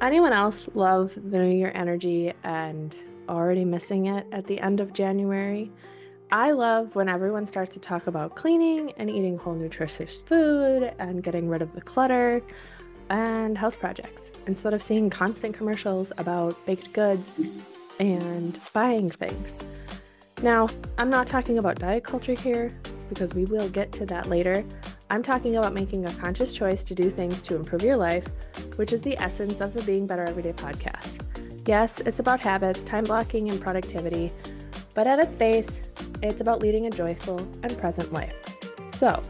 Anyone else love the New Year energy and already missing it at the end of January? I love when everyone starts to talk about cleaning and eating whole nutritious food and getting rid of the clutter and house projects instead of seeing constant commercials about baked goods and buying things. Now, I'm not talking about diet culture here because we will get to that later. I'm talking about making a conscious choice to do things to improve your life, which is the essence of the Being Better Everyday podcast. Yes, it's about habits, time blocking, and productivity, but at its base, it's about leading a joyful and present life. So,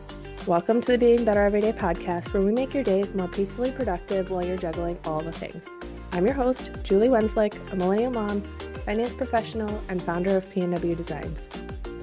welcome to the Being Better Everyday podcast, where we make your days more peacefully productive while you're juggling all the things. I'm your host, Julie Wenslick, a millennial mom, finance professional, and founder of PNW Designs.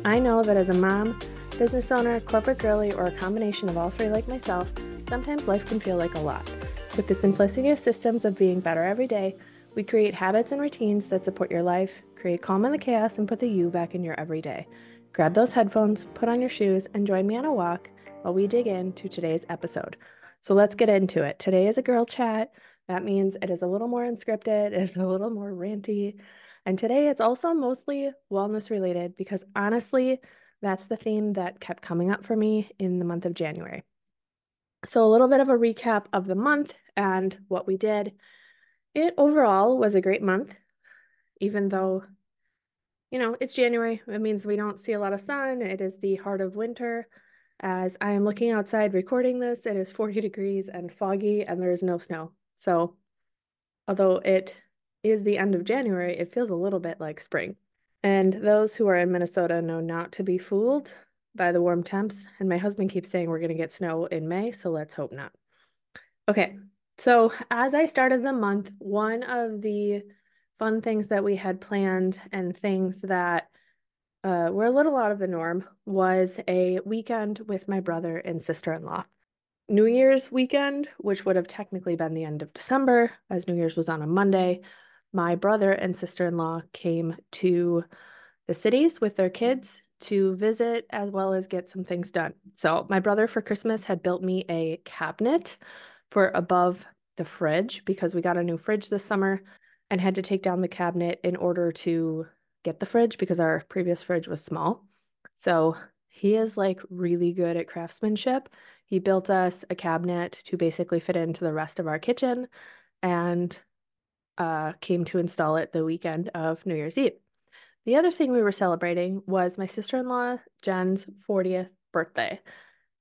I know that as a mom, business owner, corporate girly, or a combination of all three like myself, sometimes life can feel like a lot. With the simplicity of systems of being better every day, we create habits and routines that support your life, create calm in the chaos, and put the you back in your everyday. Grab those headphones, put on your shoes, and join me on a walk while we dig into today's episode. So let's get into it. Today is a girl chat. That means it is a little more unscripted, it is a little more ranty. And today it's also mostly wellness related because honestly, that's the theme that kept coming up for me in the month of January. So, a little bit of a recap of the month and what we did. It overall was a great month, even though, you know, it's January. It means we don't see a lot of sun. It is the heart of winter. As I am looking outside recording this, it is 40 degrees and foggy, and there is no snow. So, although it is the end of January, it feels a little bit like spring. And those who are in Minnesota know not to be fooled by the warm temps. And my husband keeps saying we're going to get snow in May, so let's hope not. Okay, so as I started the month, one of the fun things that we had planned and things that uh, were a little out of the norm was a weekend with my brother and sister in law. New Year's weekend, which would have technically been the end of December, as New Year's was on a Monday, my brother and sister in law came to the cities with their kids to visit as well as get some things done. So, my brother for Christmas had built me a cabinet for above the fridge because we got a new fridge this summer and had to take down the cabinet in order to get the fridge because our previous fridge was small. So, he is like really good at craftsmanship. He built us a cabinet to basically fit into the rest of our kitchen and uh, came to install it the weekend of New Year's Eve. The other thing we were celebrating was my sister in law, Jen's 40th birthday.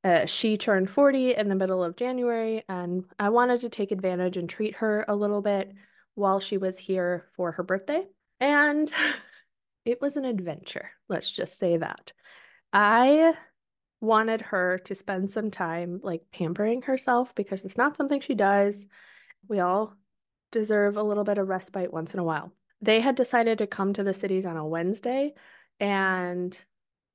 Uh, she turned 40 in the middle of January, and I wanted to take advantage and treat her a little bit while she was here for her birthday. And it was an adventure, let's just say that. I wanted her to spend some time like pampering herself because it's not something she does. We all deserve a little bit of respite once in a while. They had decided to come to the cities on a Wednesday and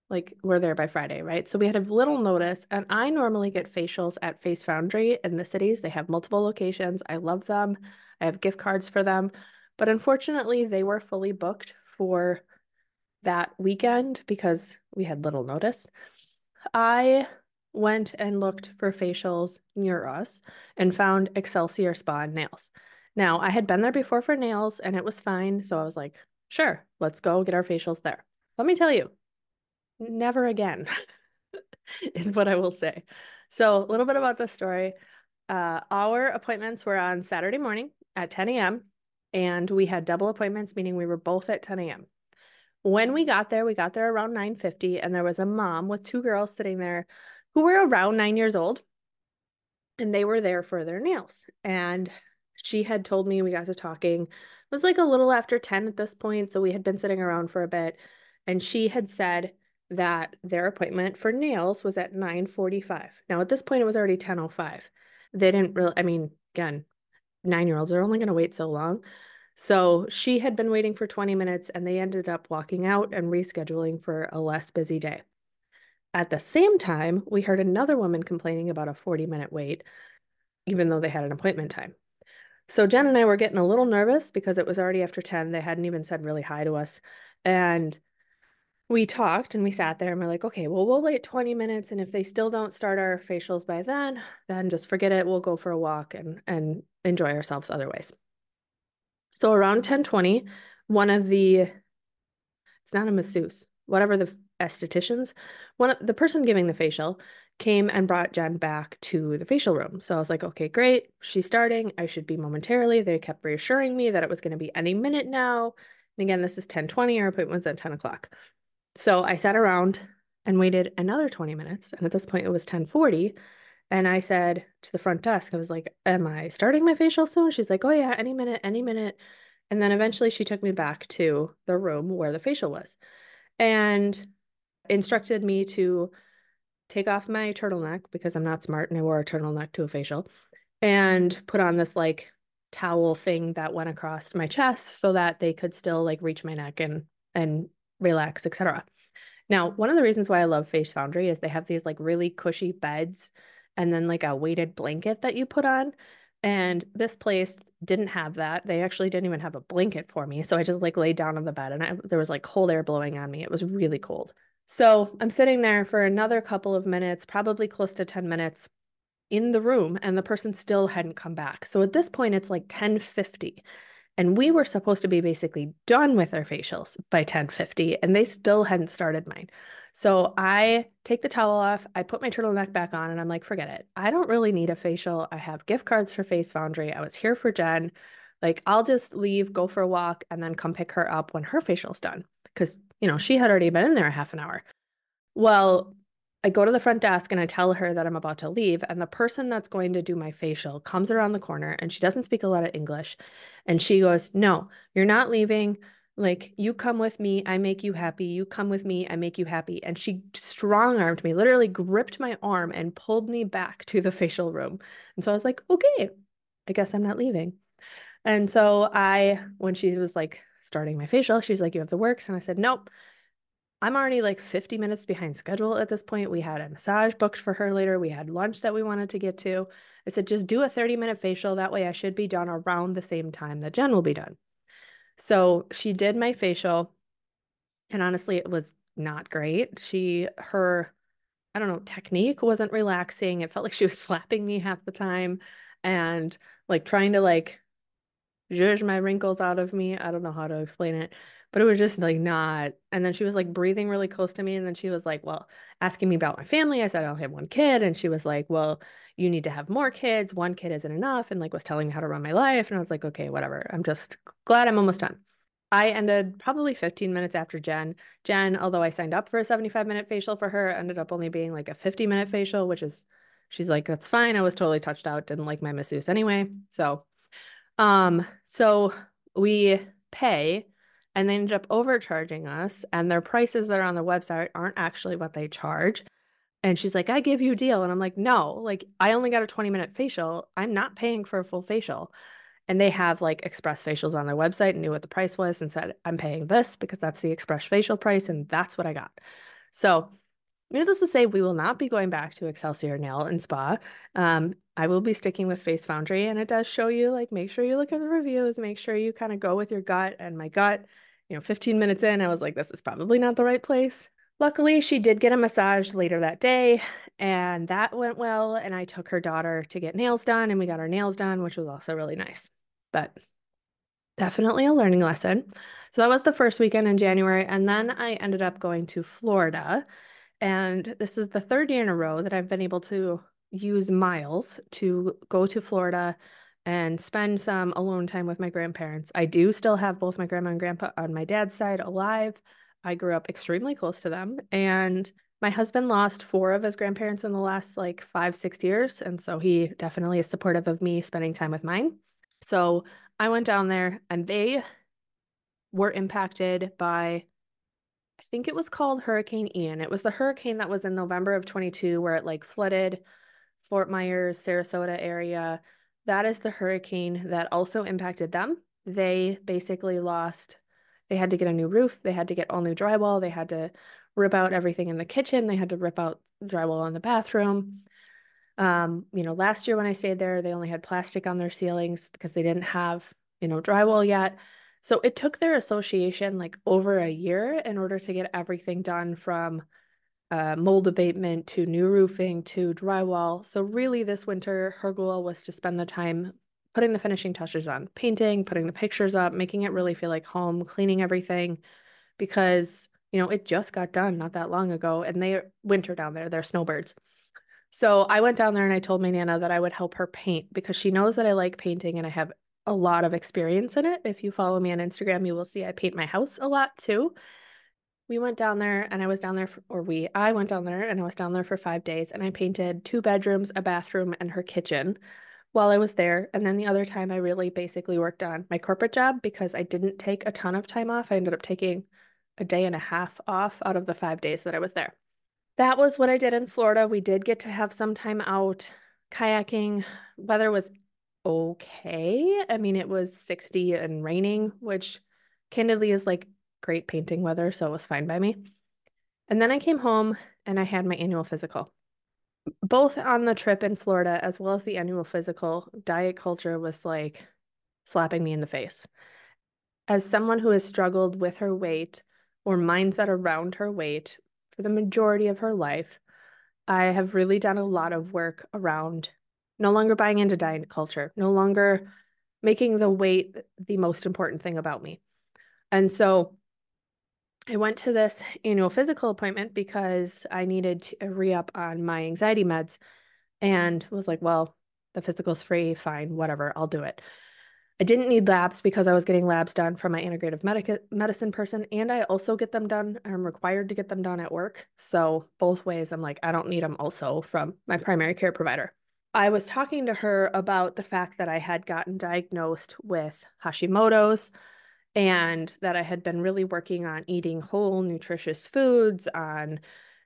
like we're there by Friday, right? So we had a little notice and I normally get facials at Face Foundry in the cities. They have multiple locations. I love them. I have gift cards for them. But unfortunately, they were fully booked for that weekend because we had little notice. I went and looked for facials near us and found Excelsior Spa and Nails. Now, I had been there before for nails and it was fine. So I was like, sure, let's go get our facials there. Let me tell you, never again is what I will say. So, a little bit about the story. Uh, our appointments were on Saturday morning at 10 a.m., and we had double appointments, meaning we were both at 10 a.m. When we got there, we got there around 9:50, and there was a mom with two girls sitting there who were around nine years old, and they were there for their nails. And she had told me we got to talking. It was like a little after 10 at this point, so we had been sitting around for a bit and she had said that their appointment for nails was at 9:45. Now at this point it was already 10:05. They didn't really I mean, again, 9-year-olds are only going to wait so long. So she had been waiting for 20 minutes and they ended up walking out and rescheduling for a less busy day. At the same time, we heard another woman complaining about a 40 minute wait, even though they had an appointment time. So Jen and I were getting a little nervous because it was already after 10. They hadn't even said really hi to us. And we talked and we sat there and we're like, okay, well, we'll wait 20 minutes. And if they still don't start our facials by then, then just forget it. We'll go for a walk and, and enjoy ourselves other ways. So around 1020, one of the, it's not a masseuse, whatever the estheticians, one of the person giving the facial came and brought Jen back to the facial room. So I was like, okay, great. She's starting. I should be momentarily. They kept reassuring me that it was going to be any minute now. And again, this is 1020. Our appointment was at 10 o'clock. So I sat around and waited another 20 minutes. And at this point, it was 1040. And I said to the front desk, I was like, Am I starting my facial soon? She's like, Oh, yeah, any minute, any minute. And then eventually she took me back to the room where the facial was and instructed me to take off my turtleneck because I'm not smart and I wore a turtleneck to a facial and put on this like towel thing that went across my chest so that they could still like reach my neck and and relax, etc. Now, one of the reasons why I love Face Foundry is they have these like really cushy beds and then like a weighted blanket that you put on. And this place didn't have that. They actually didn't even have a blanket for me. So I just like laid down on the bed and I, there was like cold air blowing on me. It was really cold. So I'm sitting there for another couple of minutes, probably close to 10 minutes in the room, and the person still hadn't come back. So at this point, it's like 1050. And we were supposed to be basically done with our facials by 1050, and they still hadn't started mine. So I take the towel off, I put my turtleneck back on, and I'm like, forget it. I don't really need a facial. I have gift cards for Face Foundry. I was here for Jen. Like, I'll just leave, go for a walk, and then come pick her up when her facial's done. Because, you know, she had already been in there a half an hour. Well, I go to the front desk and I tell her that I'm about to leave. And the person that's going to do my facial comes around the corner and she doesn't speak a lot of English. And she goes, No, you're not leaving. Like, you come with me, I make you happy. You come with me, I make you happy. And she strong armed me, literally gripped my arm and pulled me back to the facial room. And so I was like, okay, I guess I'm not leaving. And so I, when she was like starting my facial, she's like, you have the works. And I said, nope. I'm already like 50 minutes behind schedule at this point. We had a massage booked for her later. We had lunch that we wanted to get to. I said, just do a 30 minute facial. That way I should be done around the same time that Jen will be done. So she did my facial, and honestly, it was not great. She, her, I don't know, technique wasn't relaxing. It felt like she was slapping me half the time and like trying to like zhuzh my wrinkles out of me. I don't know how to explain it, but it was just like not. And then she was like breathing really close to me. And then she was like, well, asking me about my family. I said, I only have one kid. And she was like, well, you need to have more kids. One kid isn't enough. And like was telling me how to run my life. And I was like, okay, whatever. I'm just glad I'm almost done. I ended probably 15 minutes after Jen. Jen, although I signed up for a 75 minute facial for her, ended up only being like a 50 minute facial, which is, she's like, that's fine. I was totally touched out. Didn't like my masseuse anyway. So, um, so we pay and they ended up overcharging us and their prices that are on the website aren't actually what they charge. And she's like, I give you a deal. And I'm like, no, like I only got a 20 minute facial. I'm not paying for a full facial. And they have like express facials on their website and knew what the price was and said, I'm paying this because that's the express facial price. And that's what I got. So, needless to say, we will not be going back to Excelsior Nail and Spa. Um, I will be sticking with Face Foundry. And it does show you like, make sure you look at the reviews, make sure you kind of go with your gut. And my gut, you know, 15 minutes in, I was like, this is probably not the right place. Luckily, she did get a massage later that day, and that went well. And I took her daughter to get nails done, and we got our nails done, which was also really nice. But definitely a learning lesson. So that was the first weekend in January. And then I ended up going to Florida. And this is the third year in a row that I've been able to use miles to go to Florida and spend some alone time with my grandparents. I do still have both my grandma and grandpa on my dad's side alive. I grew up extremely close to them. And my husband lost four of his grandparents in the last like five, six years. And so he definitely is supportive of me spending time with mine. So I went down there and they were impacted by, I think it was called Hurricane Ian. It was the hurricane that was in November of 22 where it like flooded Fort Myers, Sarasota area. That is the hurricane that also impacted them. They basically lost they had to get a new roof. They had to get all new drywall. They had to rip out everything in the kitchen. They had to rip out drywall in the bathroom. Um, you know, last year when I stayed there, they only had plastic on their ceilings because they didn't have, you know, drywall yet. So it took their association like over a year in order to get everything done from uh, mold abatement to new roofing to drywall. So really this winter, her goal was to spend the time putting the finishing touches on, painting, putting the pictures up, making it really feel like home, cleaning everything because, you know, it just got done not that long ago and they winter down there, they're snowbirds. So I went down there and I told my Nana that I would help her paint because she knows that I like painting and I have a lot of experience in it. If you follow me on Instagram, you will see I paint my house a lot too. We went down there and I was down there, for, or we, I went down there and I was down there for five days and I painted two bedrooms, a bathroom, and her kitchen while I was there. And then the other time I really basically worked on my corporate job because I didn't take a ton of time off. I ended up taking a day and a half off out of the five days that I was there. That was what I did in Florida. We did get to have some time out kayaking. Weather was okay. I mean, it was 60 and raining, which candidly is like great painting weather, so it was fine by me. And then I came home and I had my annual physical. Both on the trip in Florida as well as the annual physical, diet culture was like slapping me in the face. As someone who has struggled with her weight or mindset around her weight for the majority of her life, I have really done a lot of work around no longer buying into diet culture, no longer making the weight the most important thing about me. And so I went to this annual physical appointment because I needed to re up on my anxiety meds and was like, well, the physical's free, fine, whatever, I'll do it. I didn't need labs because I was getting labs done from my integrative medic- medicine person, and I also get them done. I'm required to get them done at work. So, both ways, I'm like, I don't need them also from my primary care provider. I was talking to her about the fact that I had gotten diagnosed with Hashimoto's and that I had been really working on eating whole, nutritious foods, on,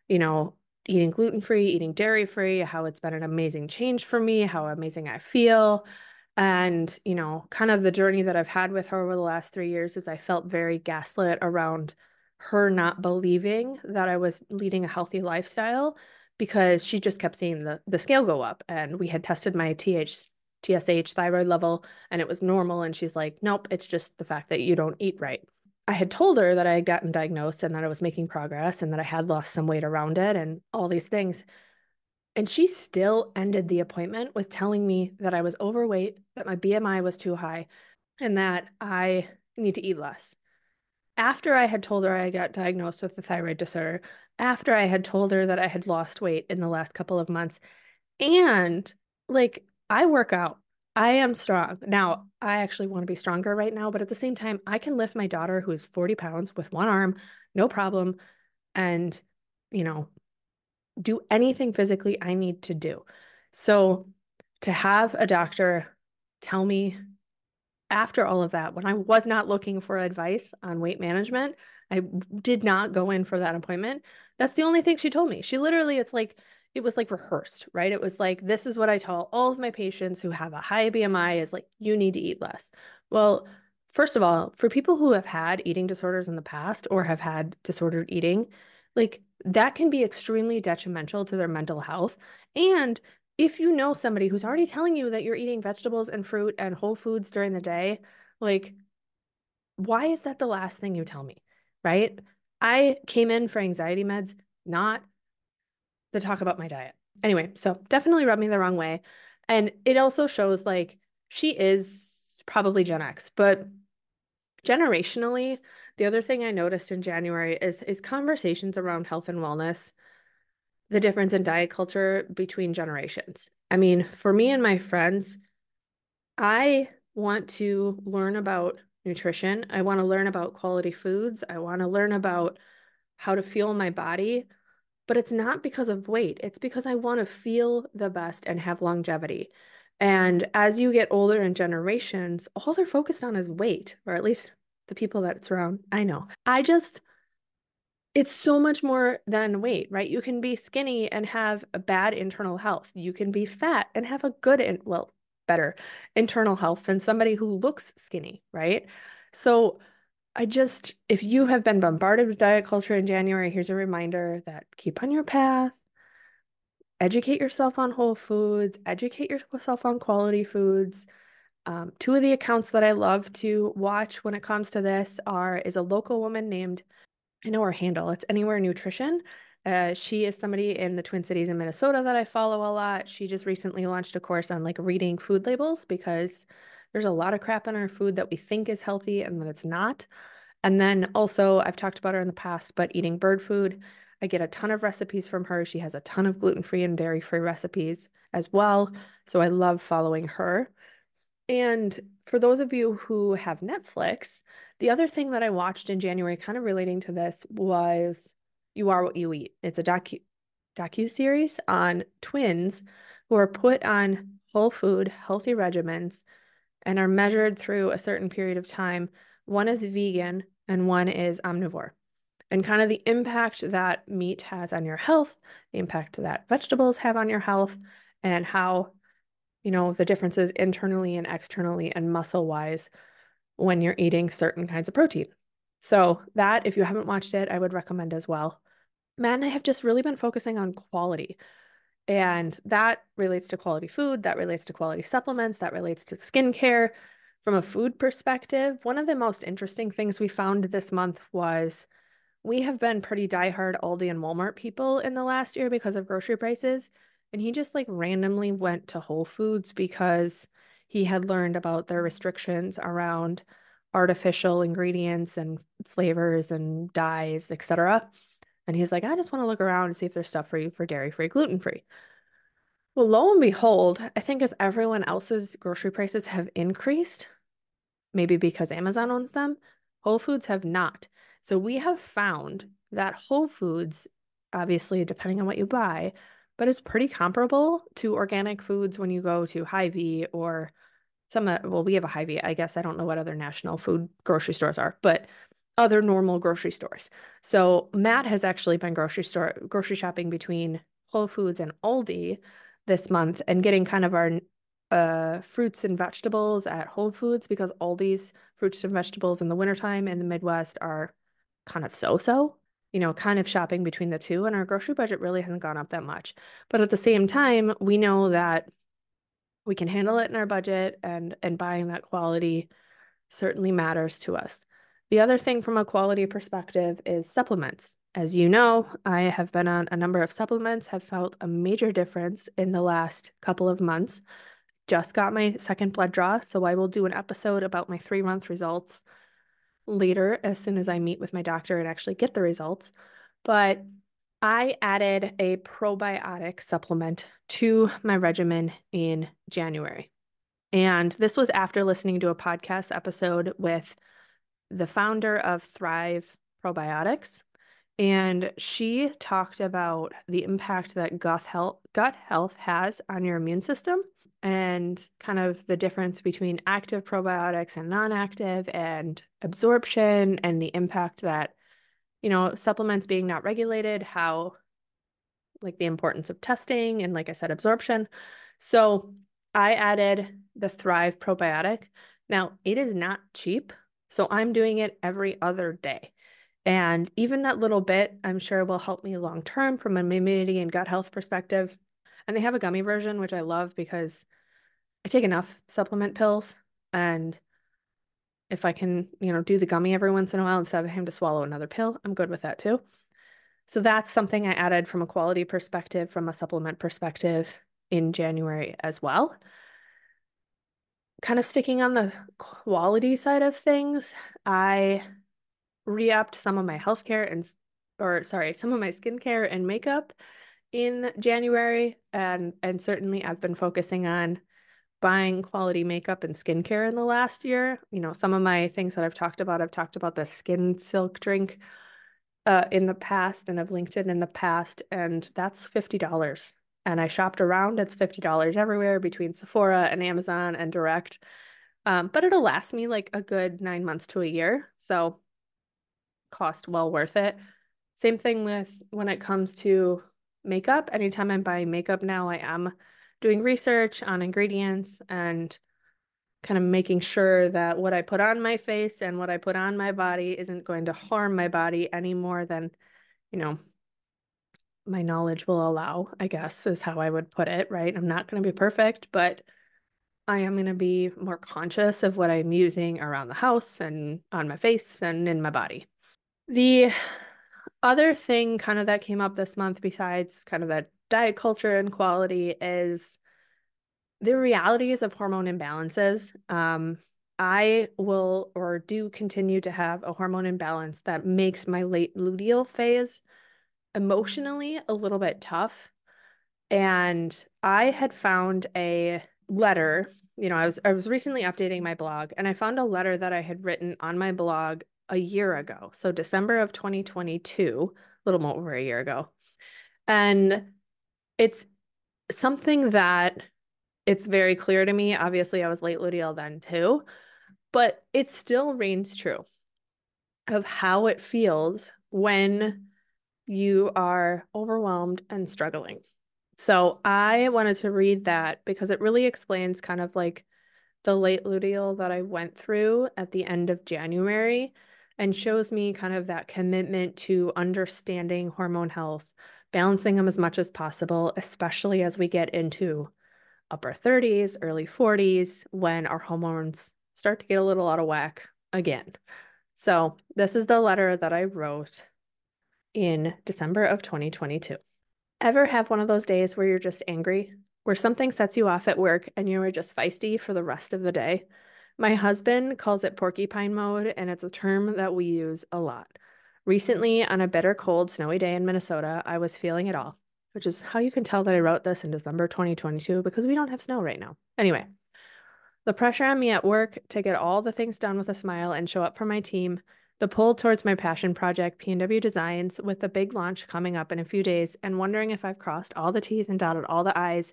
you know, eating gluten free, eating dairy free, how it's been an amazing change for me, how amazing I feel. And, you know, kind of the journey that I've had with her over the last three years is I felt very gaslit around her not believing that I was leading a healthy lifestyle because she just kept seeing the, the scale go up. And we had tested my TH, TSH thyroid level and it was normal. And she's like, nope, it's just the fact that you don't eat right. I had told her that I had gotten diagnosed and that I was making progress and that I had lost some weight around it and all these things. And she still ended the appointment with telling me that I was overweight, that my BMI was too high, and that I need to eat less. After I had told her I got diagnosed with a thyroid disorder, after I had told her that I had lost weight in the last couple of months, and like I work out, I am strong. Now, I actually want to be stronger right now, but at the same time, I can lift my daughter who is 40 pounds with one arm, no problem. And, you know, do anything physically I need to do. So to have a doctor tell me after all of that, when I was not looking for advice on weight management, I did not go in for that appointment. That's the only thing she told me. She literally, it's like, it was like rehearsed, right? It was like, this is what I tell all of my patients who have a high BMI is like, you need to eat less. Well, first of all, for people who have had eating disorders in the past or have had disordered eating, like that can be extremely detrimental to their mental health. And if you know somebody who's already telling you that you're eating vegetables and fruit and whole foods during the day, like, why is that the last thing you tell me? Right? I came in for anxiety meds, not to talk about my diet. Anyway, so definitely rubbed me the wrong way. And it also shows like she is probably Gen X, but generationally, the other thing I noticed in January is is conversations around health and wellness, the difference in diet culture between generations. I mean, for me and my friends, I want to learn about nutrition. I want to learn about quality foods. I want to learn about how to feel my body, but it's not because of weight. It's because I want to feel the best and have longevity. And as you get older in generations, all they're focused on is weight, or at least the people that it's around. I know. I just, it's so much more than weight, right? You can be skinny and have a bad internal health. You can be fat and have a good, in, well, better internal health than somebody who looks skinny, right? So I just, if you have been bombarded with diet culture in January, here's a reminder that keep on your path, educate yourself on whole foods, educate yourself on quality foods um, two of the accounts that I love to watch when it comes to this are is a local woman named I know her handle. It's Anywhere Nutrition, Uh, she is somebody in the Twin Cities in Minnesota that I follow a lot. She just recently launched a course on like reading food labels because there's a lot of crap in our food that we think is healthy and that it's not. And then also, I've talked about her in the past, but eating bird food. I get a ton of recipes from her. She has a ton of gluten free and dairy free recipes as well. So I love following her. And for those of you who have Netflix, the other thing that I watched in January, kind of relating to this, was You Are What You Eat. It's a docu docu series on twins who are put on whole food, healthy regimens, and are measured through a certain period of time. One is vegan and one is omnivore. And kind of the impact that meat has on your health, the impact that vegetables have on your health, and how you know, the differences internally and externally and muscle wise when you're eating certain kinds of protein. So, that, if you haven't watched it, I would recommend as well. Matt and I have just really been focusing on quality. And that relates to quality food, that relates to quality supplements, that relates to skincare. From a food perspective, one of the most interesting things we found this month was we have been pretty diehard Aldi and Walmart people in the last year because of grocery prices. And he just like randomly went to Whole Foods because he had learned about their restrictions around artificial ingredients and flavors and dyes, etc. And he's like, I just want to look around and see if there's stuff for you for dairy free, gluten free. Well, lo and behold, I think as everyone else's grocery prices have increased, maybe because Amazon owns them, Whole Foods have not. So we have found that Whole Foods, obviously, depending on what you buy, but it's pretty comparable to organic foods when you go to Hy-Vee or some, uh, well, we have a Hy-Vee. I guess I don't know what other national food grocery stores are, but other normal grocery stores. So Matt has actually been grocery store grocery shopping between Whole Foods and Aldi this month and getting kind of our uh, fruits and vegetables at Whole Foods because Aldi's fruits and vegetables in the wintertime in the Midwest are kind of so-so you know, kind of shopping between the two, and our grocery budget really hasn't gone up that much. But at the same time, we know that we can handle it in our budget and and buying that quality certainly matters to us. The other thing from a quality perspective is supplements. As you know, I have been on a number of supplements, have felt a major difference in the last couple of months. Just got my second blood draw, so I will do an episode about my three month results later as soon as I meet with my doctor and actually get the results. But I added a probiotic supplement to my regimen in January. And this was after listening to a podcast episode with the founder of Thrive Probiotics. And she talked about the impact that gut health, gut health has on your immune system and kind of the difference between active probiotics and non-active and absorption and the impact that you know supplements being not regulated how like the importance of testing and like I said absorption so I added the Thrive probiotic now it is not cheap so I'm doing it every other day and even that little bit I'm sure will help me long term from an immunity and gut health perspective and they have a gummy version, which I love because I take enough supplement pills and if I can, you know, do the gummy every once in a while instead of having to swallow another pill, I'm good with that too. So that's something I added from a quality perspective, from a supplement perspective in January as well. Kind of sticking on the quality side of things, I re-upped some of my healthcare and or sorry, some of my skincare and makeup in January and and certainly I've been focusing on buying quality makeup and skincare in the last year. You know, some of my things that I've talked about, I've talked about the skin silk drink uh, in the past and I've linked it in the past, and that's $50. And I shopped around, it's $50 everywhere between Sephora and Amazon and direct. Um, but it'll last me like a good nine months to a year. So cost well worth it. Same thing with when it comes to makeup. Anytime I'm buying makeup now, I am doing research on ingredients and kind of making sure that what I put on my face and what I put on my body isn't going to harm my body any more than, you know, my knowledge will allow, I guess, is how I would put it, right? I'm not going to be perfect, but I am going to be more conscious of what I'm using around the house and on my face and in my body. The other thing kind of that came up this month besides kind of that diet culture and quality is the realities of hormone imbalances. Um, I will or do continue to have a hormone imbalance that makes my late luteal phase emotionally a little bit tough. And I had found a letter, you know, I was I was recently updating my blog and I found a letter that I had written on my blog a year ago. So December of 2022, a little more over a year ago. And it's something that it's very clear to me. Obviously, I was late luteal then too, but it still reigns true of how it feels when you are overwhelmed and struggling. So I wanted to read that because it really explains kind of like the late luteal that I went through at the end of January and shows me kind of that commitment to understanding hormone health, balancing them as much as possible, especially as we get into upper 30s, early 40s, when our hormones start to get a little out of whack again. So, this is the letter that I wrote in December of 2022. Ever have one of those days where you're just angry, where something sets you off at work and you are just feisty for the rest of the day? My husband calls it porcupine mode, and it's a term that we use a lot. Recently, on a bitter, cold, snowy day in Minnesota, I was feeling it all, which is how you can tell that I wrote this in December 2022 because we don't have snow right now. Anyway, the pressure on me at work to get all the things done with a smile and show up for my team, the pull towards my passion project, PNW Designs, with the big launch coming up in a few days, and wondering if I've crossed all the T's and dotted all the I's,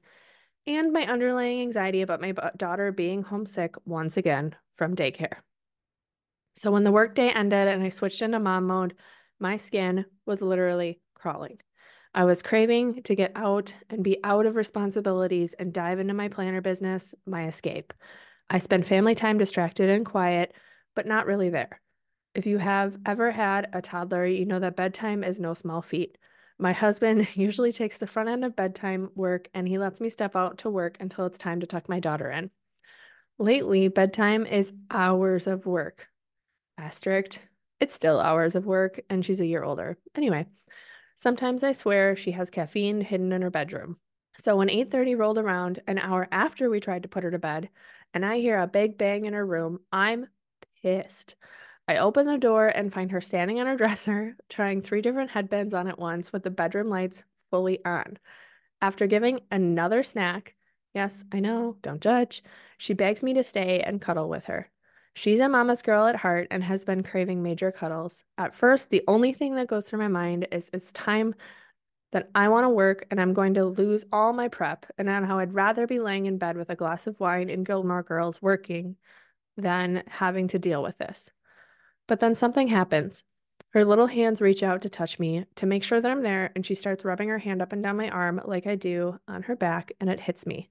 and my underlying anxiety about my daughter being homesick once again from daycare. So when the workday ended and I switched into mom mode, my skin was literally crawling. I was craving to get out and be out of responsibilities and dive into my planner business, my escape. I spend family time distracted and quiet, but not really there. If you have ever had a toddler, you know that bedtime is no small feat. My husband usually takes the front end of bedtime work and he lets me step out to work until it's time to tuck my daughter in. Lately, bedtime is hours of work. Asterisk, it's still hours of work and she's a year older. Anyway, sometimes I swear she has caffeine hidden in her bedroom. So when 8:30 rolled around, an hour after we tried to put her to bed, and I hear a big bang in her room, I'm pissed. I open the door and find her standing on her dresser, trying three different headbands on at once with the bedroom lights fully on. After giving another snack, yes, I know, don't judge, she begs me to stay and cuddle with her. She's a mama's girl at heart and has been craving major cuddles. At first, the only thing that goes through my mind is it's time that I want to work and I'm going to lose all my prep, and how I'd rather be laying in bed with a glass of wine and Gilmore Girls working than having to deal with this. But then something happens. Her little hands reach out to touch me to make sure that I'm there, and she starts rubbing her hand up and down my arm like I do on her back, and it hits me.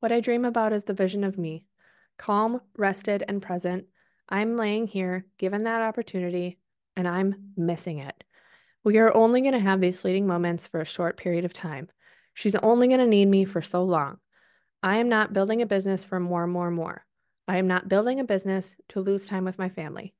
What I dream about is the vision of me calm, rested, and present. I'm laying here, given that opportunity, and I'm missing it. We are only going to have these fleeting moments for a short period of time. She's only going to need me for so long. I am not building a business for more, more, more. I am not building a business to lose time with my family.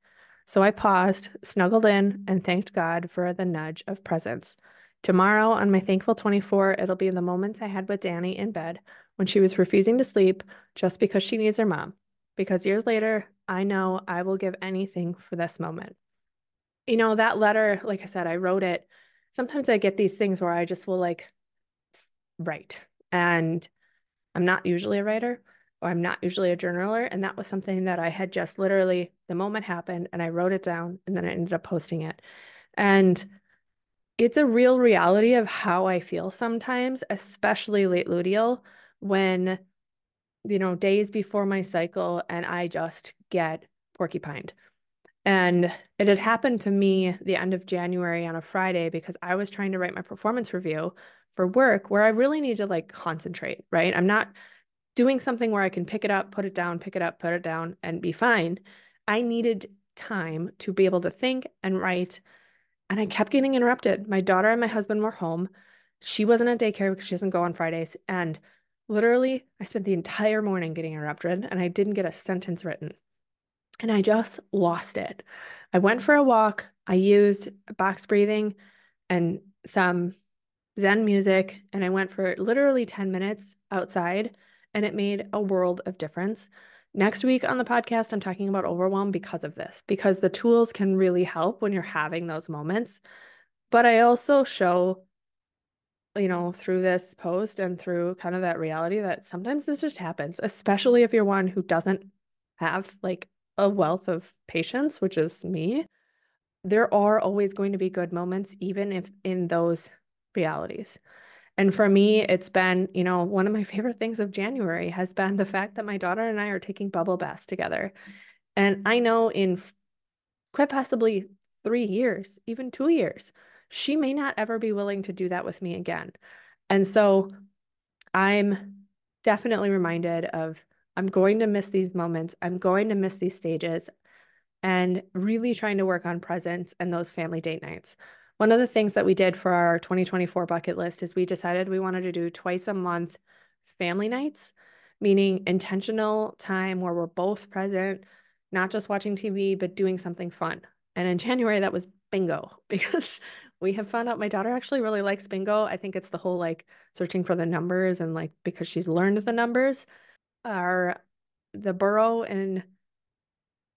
So I paused, snuggled in, and thanked God for the nudge of presence. Tomorrow, on my thankful 24, it'll be the moments I had with Danny in bed when she was refusing to sleep just because she needs her mom. Because years later, I know I will give anything for this moment. You know, that letter, like I said, I wrote it. Sometimes I get these things where I just will like write, and I'm not usually a writer or I'm not usually a journaler. And that was something that I had just literally, the moment happened and I wrote it down and then I ended up posting it. And it's a real reality of how I feel sometimes, especially late luteal, when, you know, days before my cycle and I just get porcupined. And it had happened to me the end of January on a Friday because I was trying to write my performance review for work where I really need to like concentrate, right? I'm not doing something where I can pick it up, put it down, pick it up, put it down, and be fine. I needed time to be able to think and write. And I kept getting interrupted. My daughter and my husband were home. She wasn't at daycare because she doesn't go on Fridays. And literally, I spent the entire morning getting interrupted and I didn't get a sentence written. And I just lost it. I went for a walk. I used box breathing and some Zen music. And I went for literally 10 minutes outside, and it made a world of difference. Next week on the podcast, I'm talking about overwhelm because of this, because the tools can really help when you're having those moments. But I also show, you know, through this post and through kind of that reality that sometimes this just happens, especially if you're one who doesn't have like a wealth of patience, which is me. There are always going to be good moments, even if in those realities. And for me, it's been, you know, one of my favorite things of January has been the fact that my daughter and I are taking bubble baths together. And I know in quite possibly three years, even two years, she may not ever be willing to do that with me again. And so I'm definitely reminded of I'm going to miss these moments. I'm going to miss these stages and really trying to work on presence and those family date nights. One of the things that we did for our 2024 bucket list is we decided we wanted to do twice a month family nights, meaning intentional time where we're both present, not just watching TV, but doing something fun. And in January, that was bingo because we have found out my daughter actually really likes bingo. I think it's the whole like searching for the numbers and like because she's learned the numbers. Our the borough in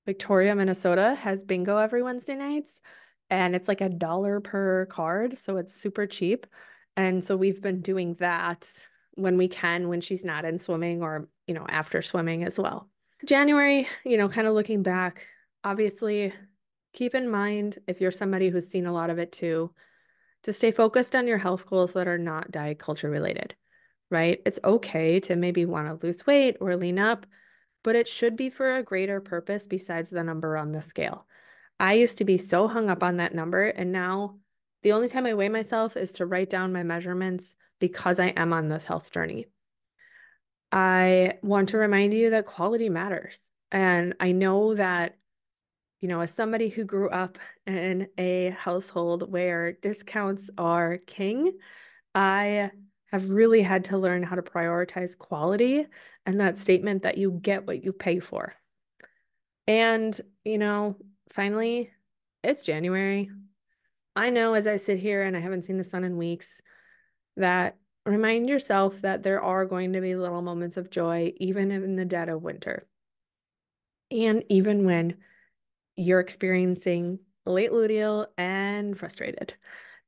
Victoria, Minnesota has bingo every Wednesday nights and it's like a dollar per card, so it's super cheap. And so we've been doing that when we can when she's not in swimming or, you know, after swimming as well. January, you know, kind of looking back, obviously keep in mind if you're somebody who's seen a lot of it too, to stay focused on your health goals that are not diet culture related, right? It's okay to maybe want to lose weight or lean up, but it should be for a greater purpose besides the number on the scale. I used to be so hung up on that number. And now the only time I weigh myself is to write down my measurements because I am on this health journey. I want to remind you that quality matters. And I know that, you know, as somebody who grew up in a household where discounts are king, I have really had to learn how to prioritize quality and that statement that you get what you pay for. And, you know, finally, it's January. I know as I sit here and I haven't seen the sun in weeks that remind yourself that there are going to be little moments of joy, even in the dead of winter. And even when you're experiencing late luteal and frustrated,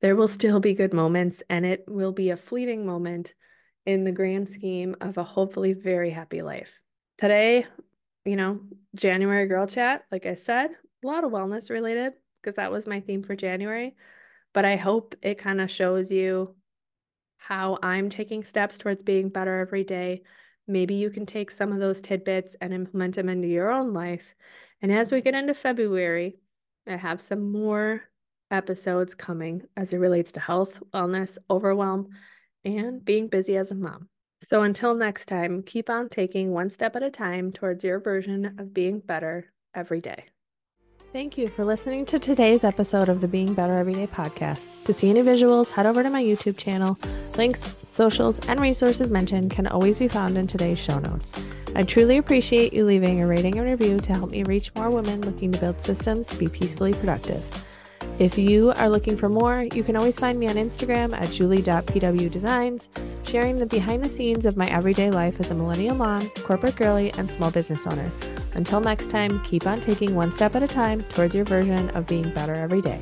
there will still be good moments and it will be a fleeting moment in the grand scheme of a hopefully very happy life. Today, you know, January girl chat, like I said, a lot of wellness related because that was my theme for January. But I hope it kind of shows you how I'm taking steps towards being better every day. Maybe you can take some of those tidbits and implement them into your own life. And as we get into February, I have some more episodes coming as it relates to health, wellness, overwhelm, and being busy as a mom. So until next time, keep on taking one step at a time towards your version of being better every day. Thank you for listening to today's episode of the Being Better Everyday podcast. To see any visuals, head over to my YouTube channel. Links, socials, and resources mentioned can always be found in today's show notes. I truly appreciate you leaving a rating and review to help me reach more women looking to build systems to be peacefully productive. If you are looking for more, you can always find me on Instagram at julie.pwdesigns, sharing the behind the scenes of my everyday life as a millennial mom, corporate girly, and small business owner. Until next time, keep on taking one step at a time towards your version of being better every day.